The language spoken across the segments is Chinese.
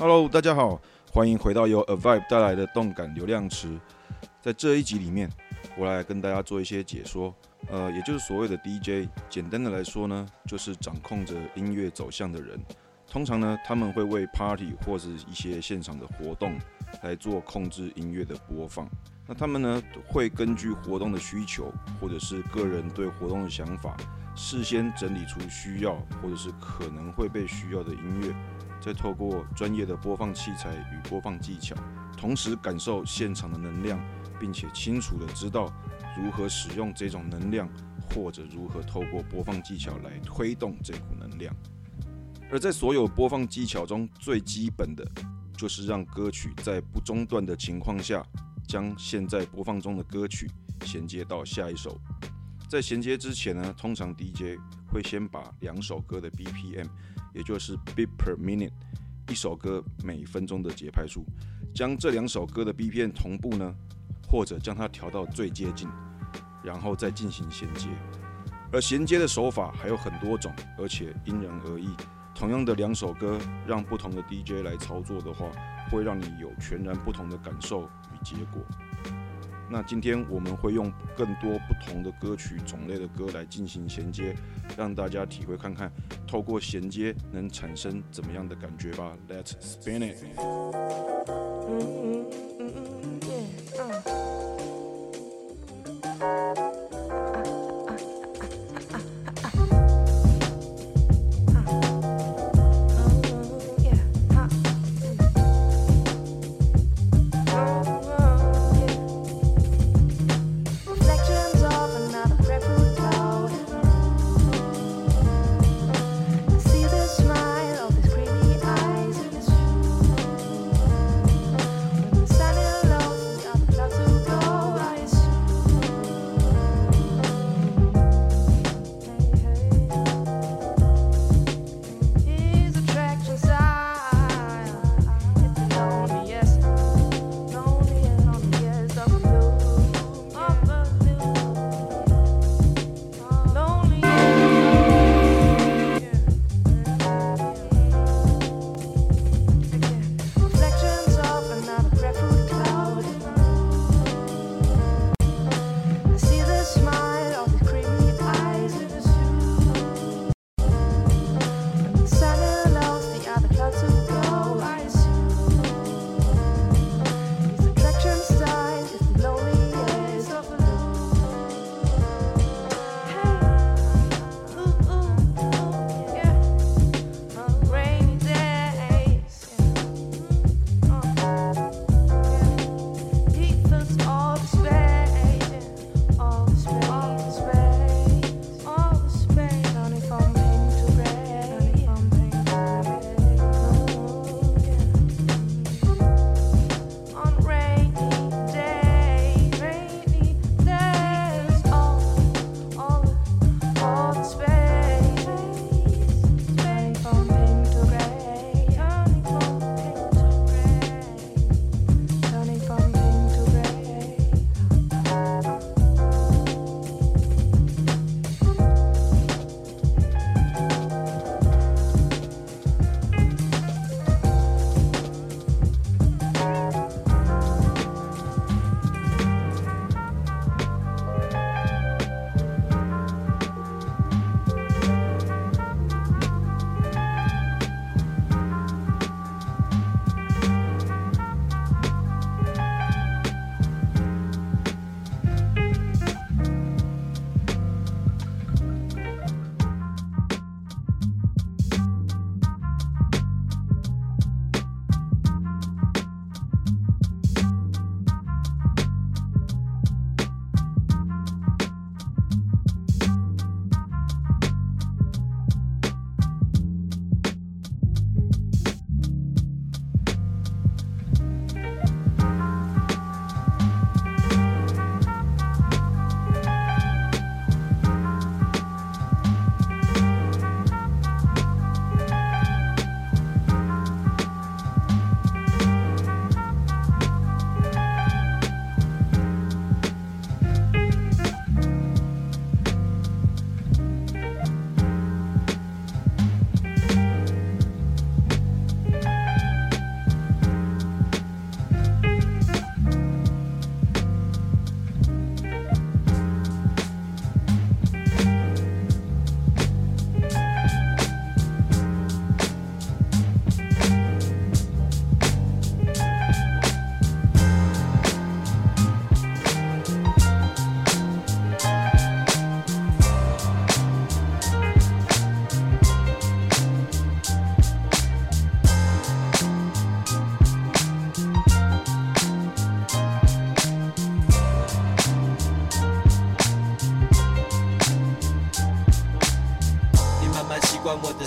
Hello，大家好，欢迎回到由 Avive 带来的动感流量池。在这一集里面，我来跟大家做一些解说。呃，也就是所谓的 DJ，简单的来说呢，就是掌控着音乐走向的人。通常呢，他们会为 Party 或是一些现场的活动来做控制音乐的播放。那他们呢，会根据活动的需求，或者是个人对活动的想法，事先整理出需要或者是可能会被需要的音乐。再透过专业的播放器材与播放技巧，同时感受现场的能量，并且清楚地知道如何使用这种能量，或者如何透过播放技巧来推动这股能量。而在所有播放技巧中，最基本的就是让歌曲在不中断的情况下，将现在播放中的歌曲衔接到下一首。在衔接之前呢，通常 DJ 会先把两首歌的 BPM。也就是 beat per minute，一首歌每分钟的节拍数，将这两首歌的 BPM 同步呢，或者将它调到最接近，然后再进行衔接。而衔接的手法还有很多种，而且因人而异。同样的两首歌，让不同的 DJ 来操作的话，会让你有全然不同的感受与结果。那今天我们会用更多不同的歌曲种类的歌来进行衔接，让大家体会看看，透过衔接能产生怎么样的感觉吧。Let's spin it。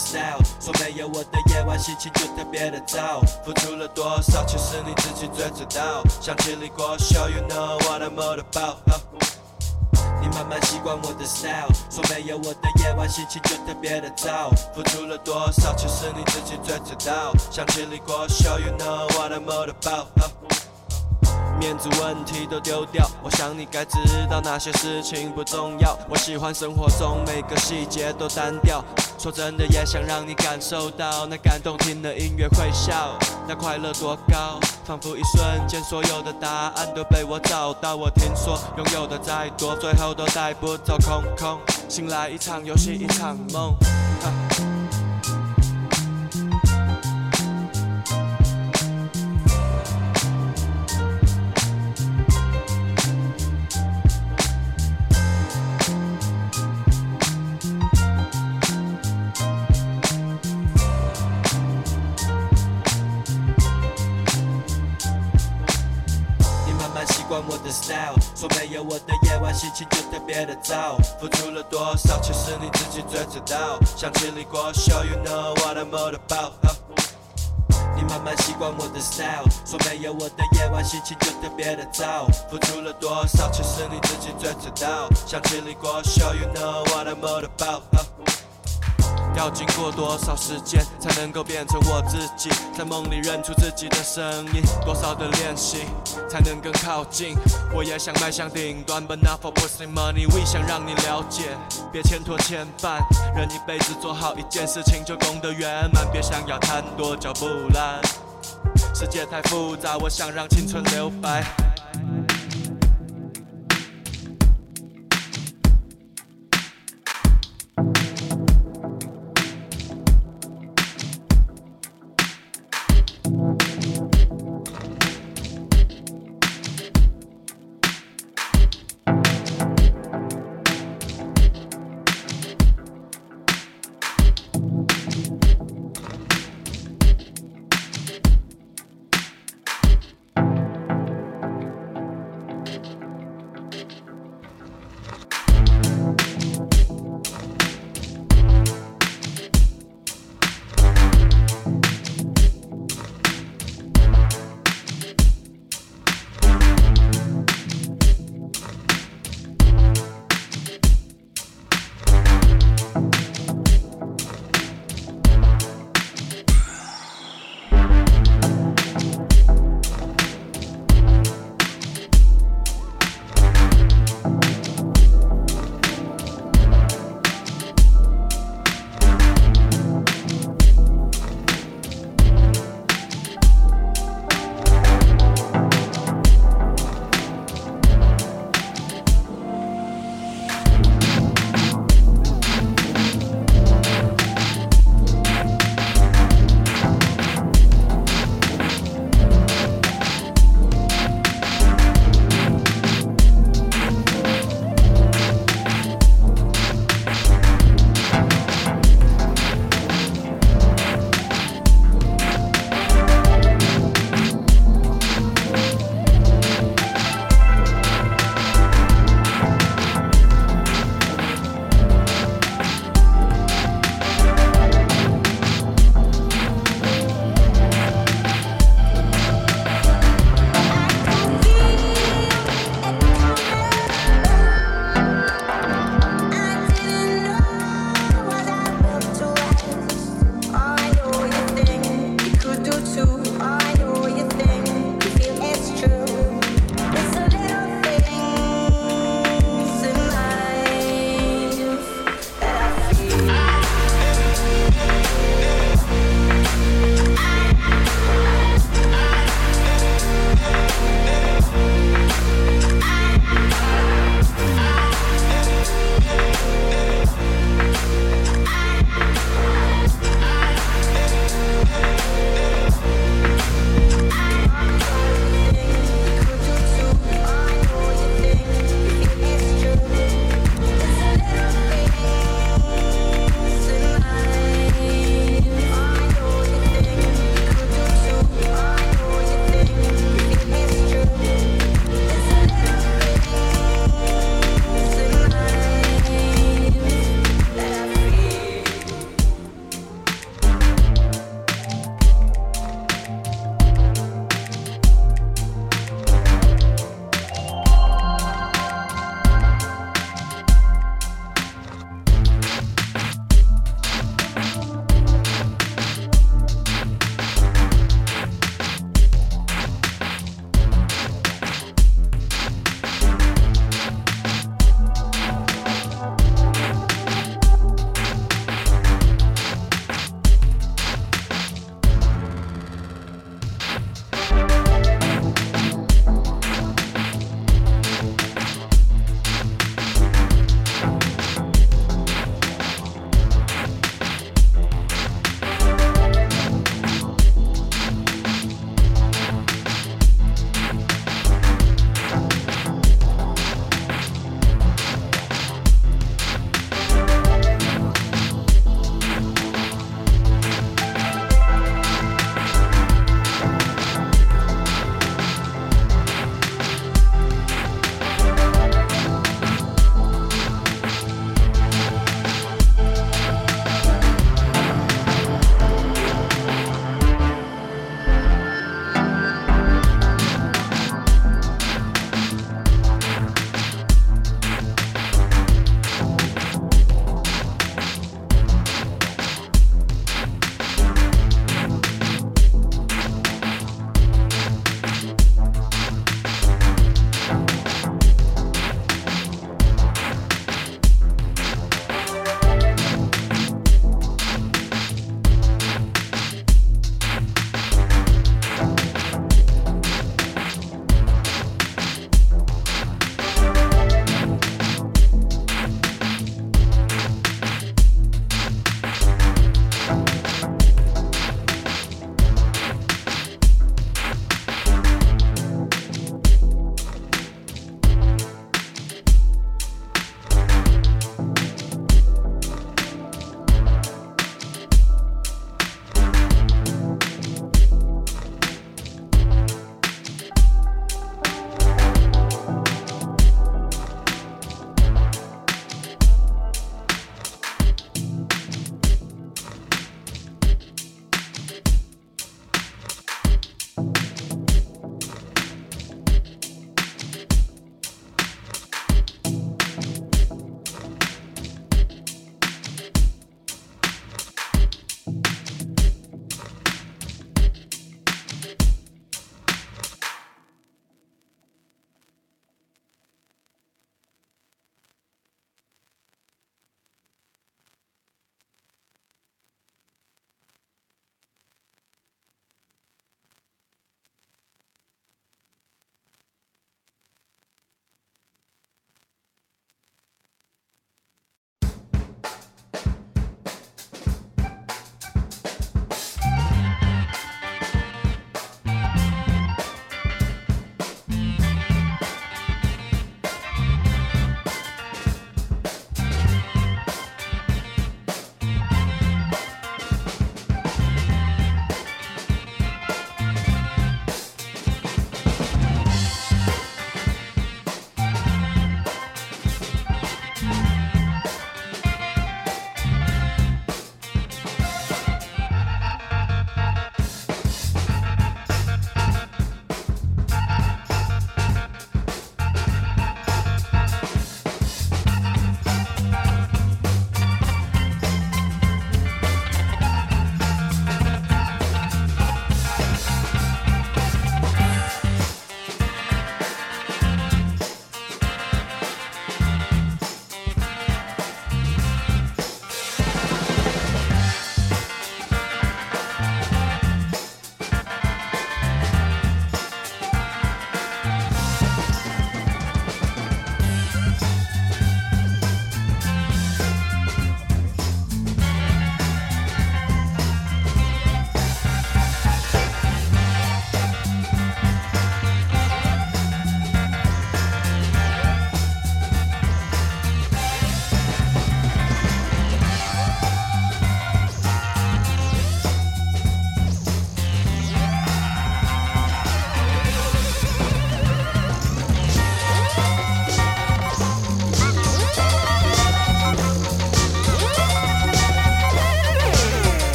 style，说没有我的夜晚心情就特别的糟。付出了多少，其实你自己最知道。想起你过，show you know what I'm all about。你慢慢习惯我的 style，说没有我的夜晚心情就特别的糟。付出了多少，其实你自己最知道。想起你过，show you know what I'm all about。面子问题都丢掉，我想你该知道哪些事情不重要。我喜欢生活中每个细节都单调，说真的也想让你感受到那感动听的音乐会笑，那快乐多高，仿佛一瞬间所有的答案都被我找到。我听说拥有的再多，最后都带不走空空，醒来一场游戏一场梦。有我的夜晚心情就特别的糟。付出了多少，其实你自己最知道。想经历过，show you know what I'm all about。你慢慢习惯我的 style，说没有我的夜晚心情就特别的糟。付出了多少，其实你自己最知道。想经历过，show you know what I'm all about。要经过多少时间才能够变成我自己？在梦里认出自己的声音，多少的练习才能更靠近？我也想迈向顶端，But not for pussy money。We 想让你了解，别牵拖牵绊，人一辈子做好一件事情就功德圆满，别想要贪多嚼不烂。世界太复杂，我想让青春留白。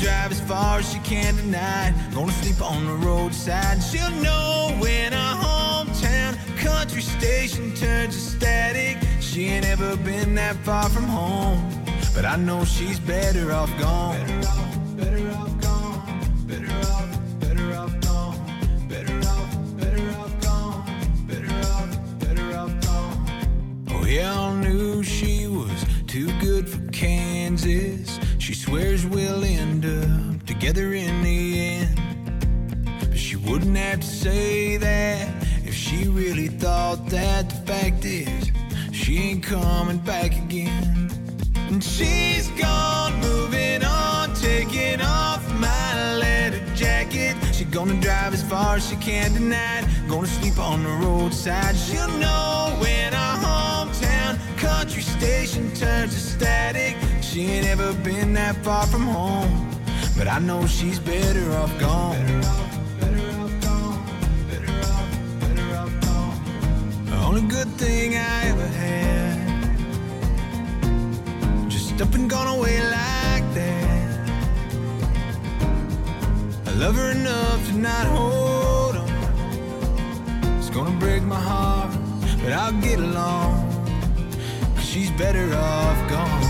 drive as far as she can tonight. Gonna sleep on the roadside. She'll know when our hometown country station turns to static. She ain't ever been that far from home. But I know she's better off gone. Better off, better off gone. Better off, better off gone. Better off, better off gone. Better off, better off gone. Oh, we all knew she was too good for Kansas swears we'll end up together in the end. But she wouldn't have to say that if she really thought that. The fact is, she ain't coming back again. And she's gone, moving on, taking off my leather jacket. She gonna drive as far as she can tonight. Gonna sleep on the roadside. She'll know when our hometown country station turns to static. She ain't ever been that far from home. But I know she's better off gone. The only good thing I ever had. Just up and gone away like that. I love her enough to not hold on. It's gonna break my heart, but I'll get along. Cause she's better off gone.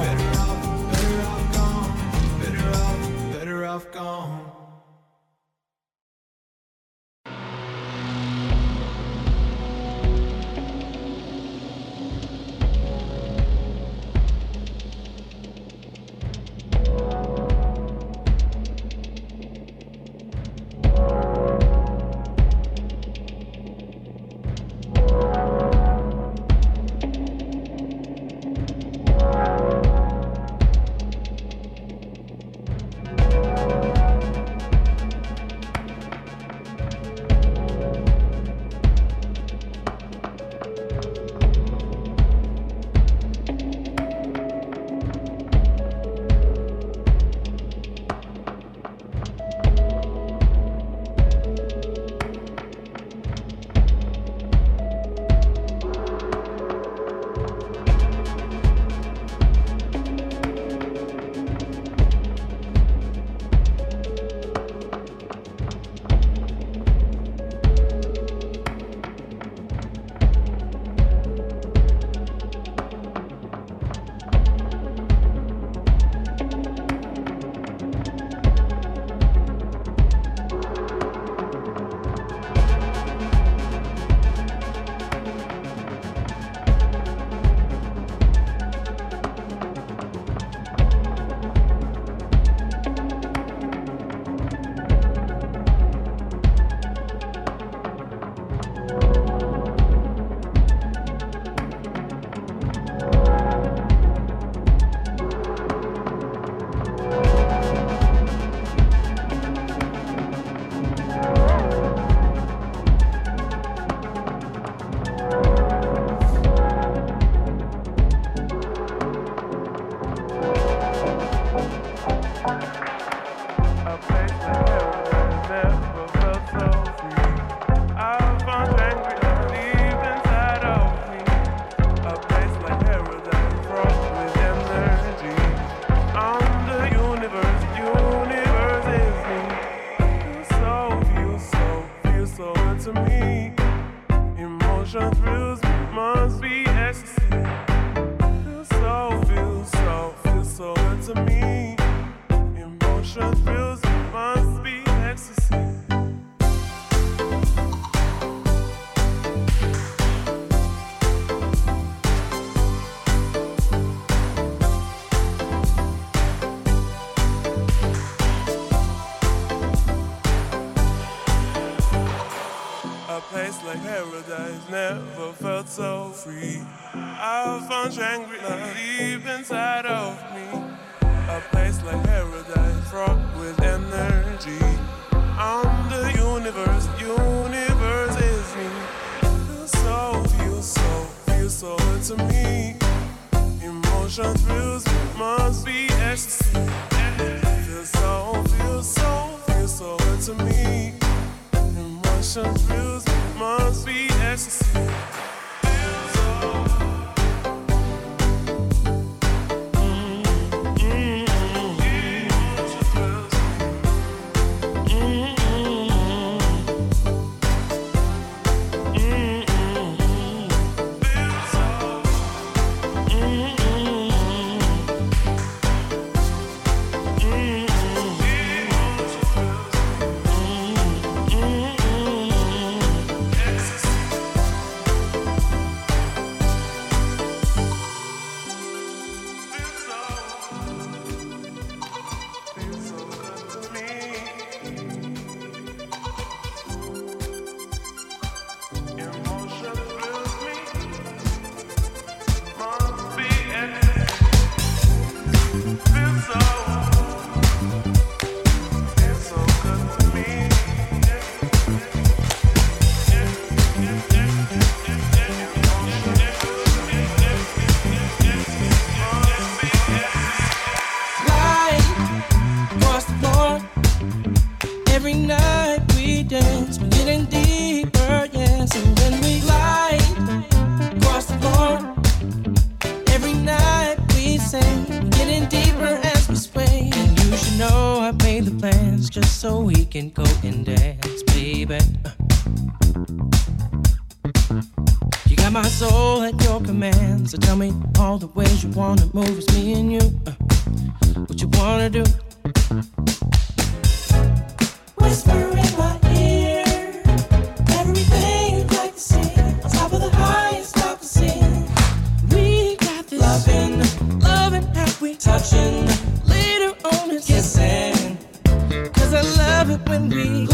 to me. You got my soul at your command, so tell me all the ways you wanna move. It's me and you. Uh, what you wanna do? Whisper in my ear, everything you'd like to see. On top of the highest top of scene, we got this loving, loving we touching. Later on, it's kissing. Cause I love it when we.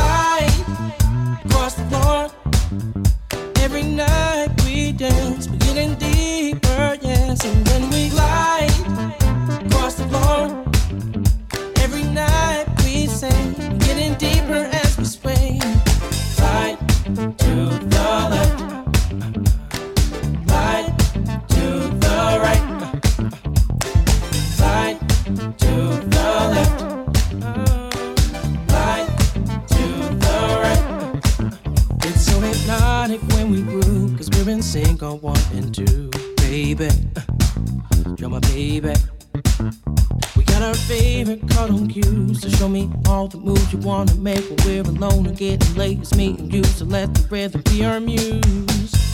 to let the rhythm be our muse.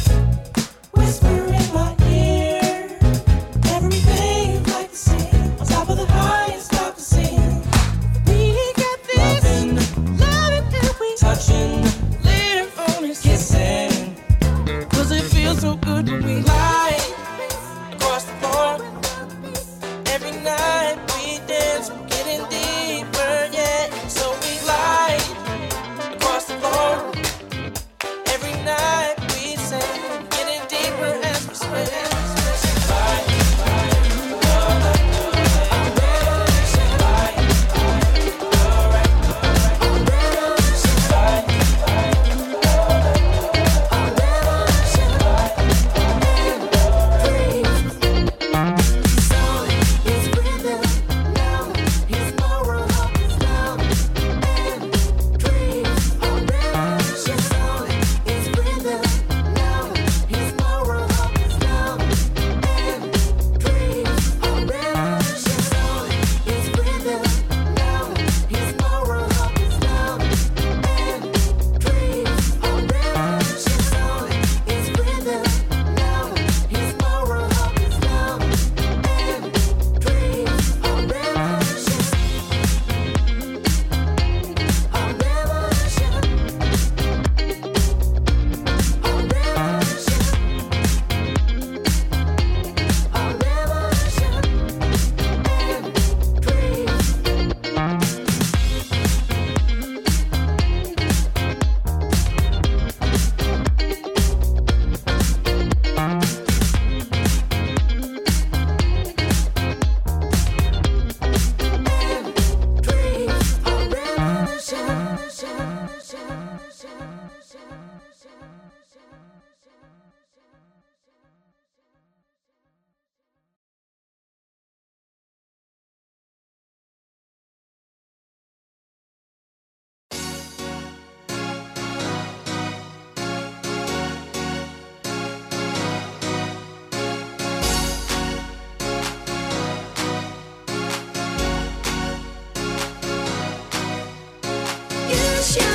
show.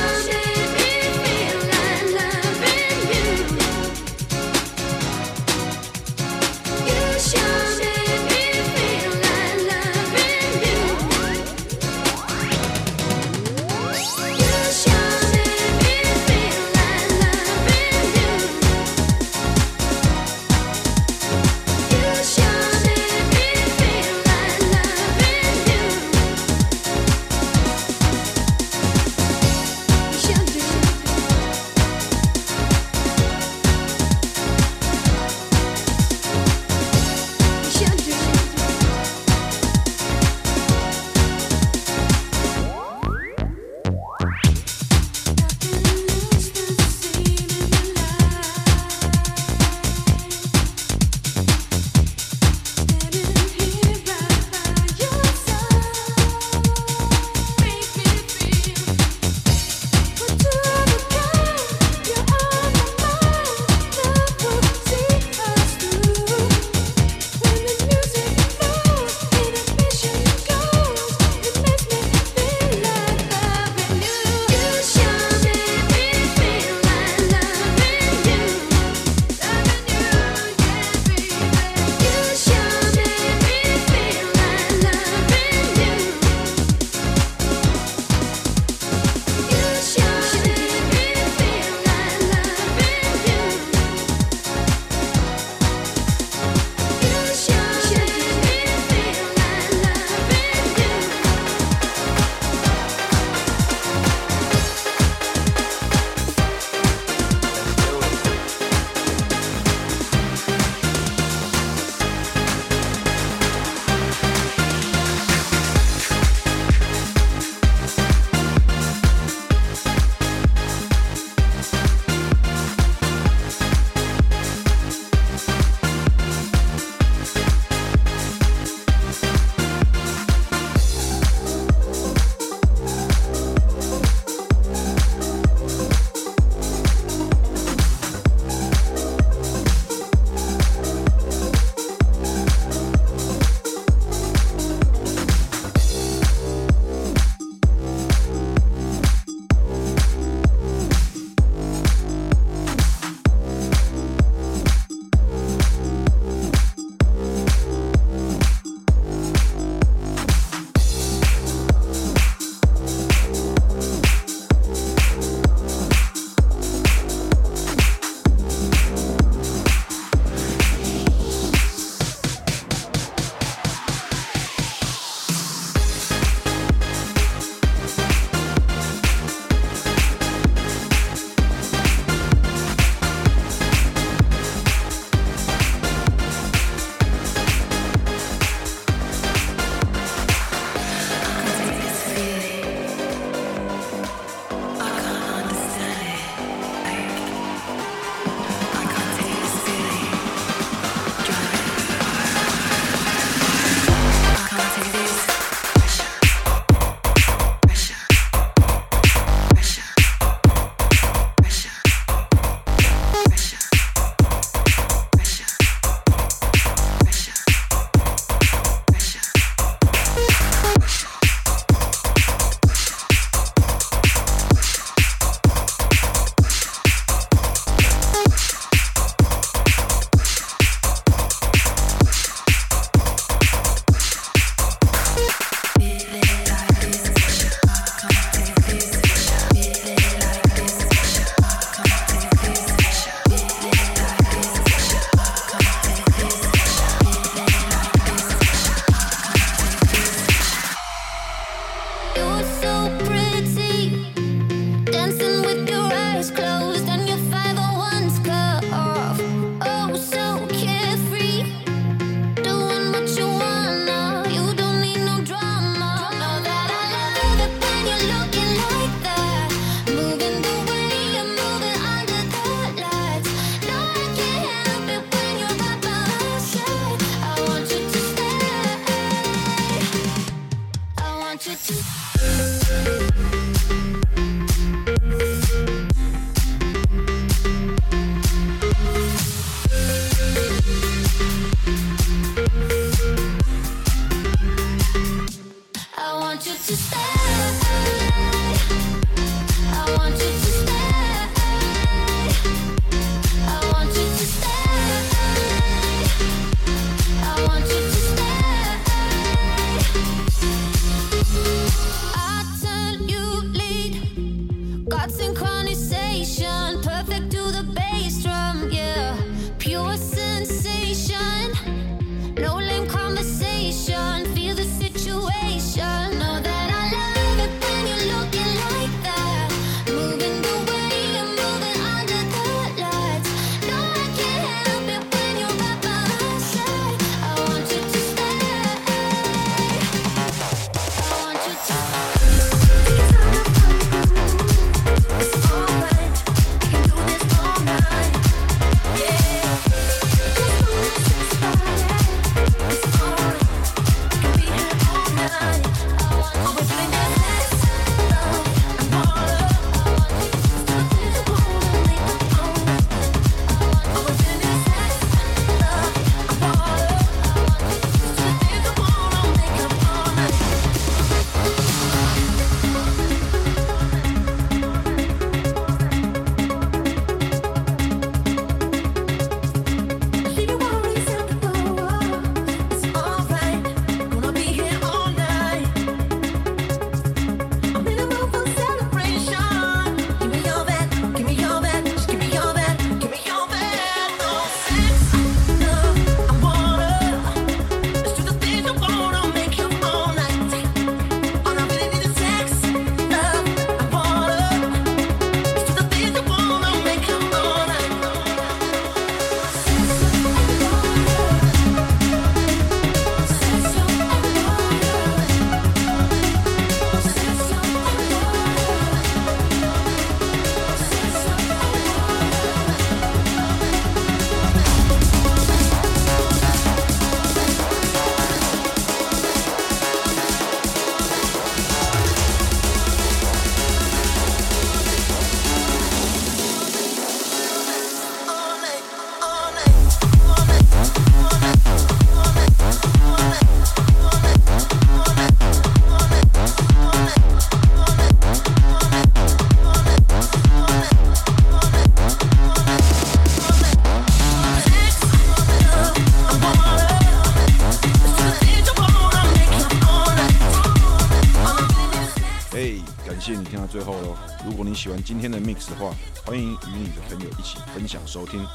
今天的 mix 的话，欢迎与你的朋友一起分享收听。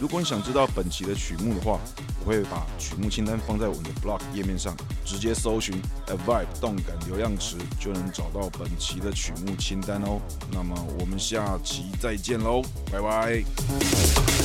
如果你想知道本期的曲目的话，我会把曲目清单放在我们的 blog 页面上，直接搜寻 A Vibe 动感流量池就能找到本期的曲目清单哦。那么我们下期再见喽，拜拜。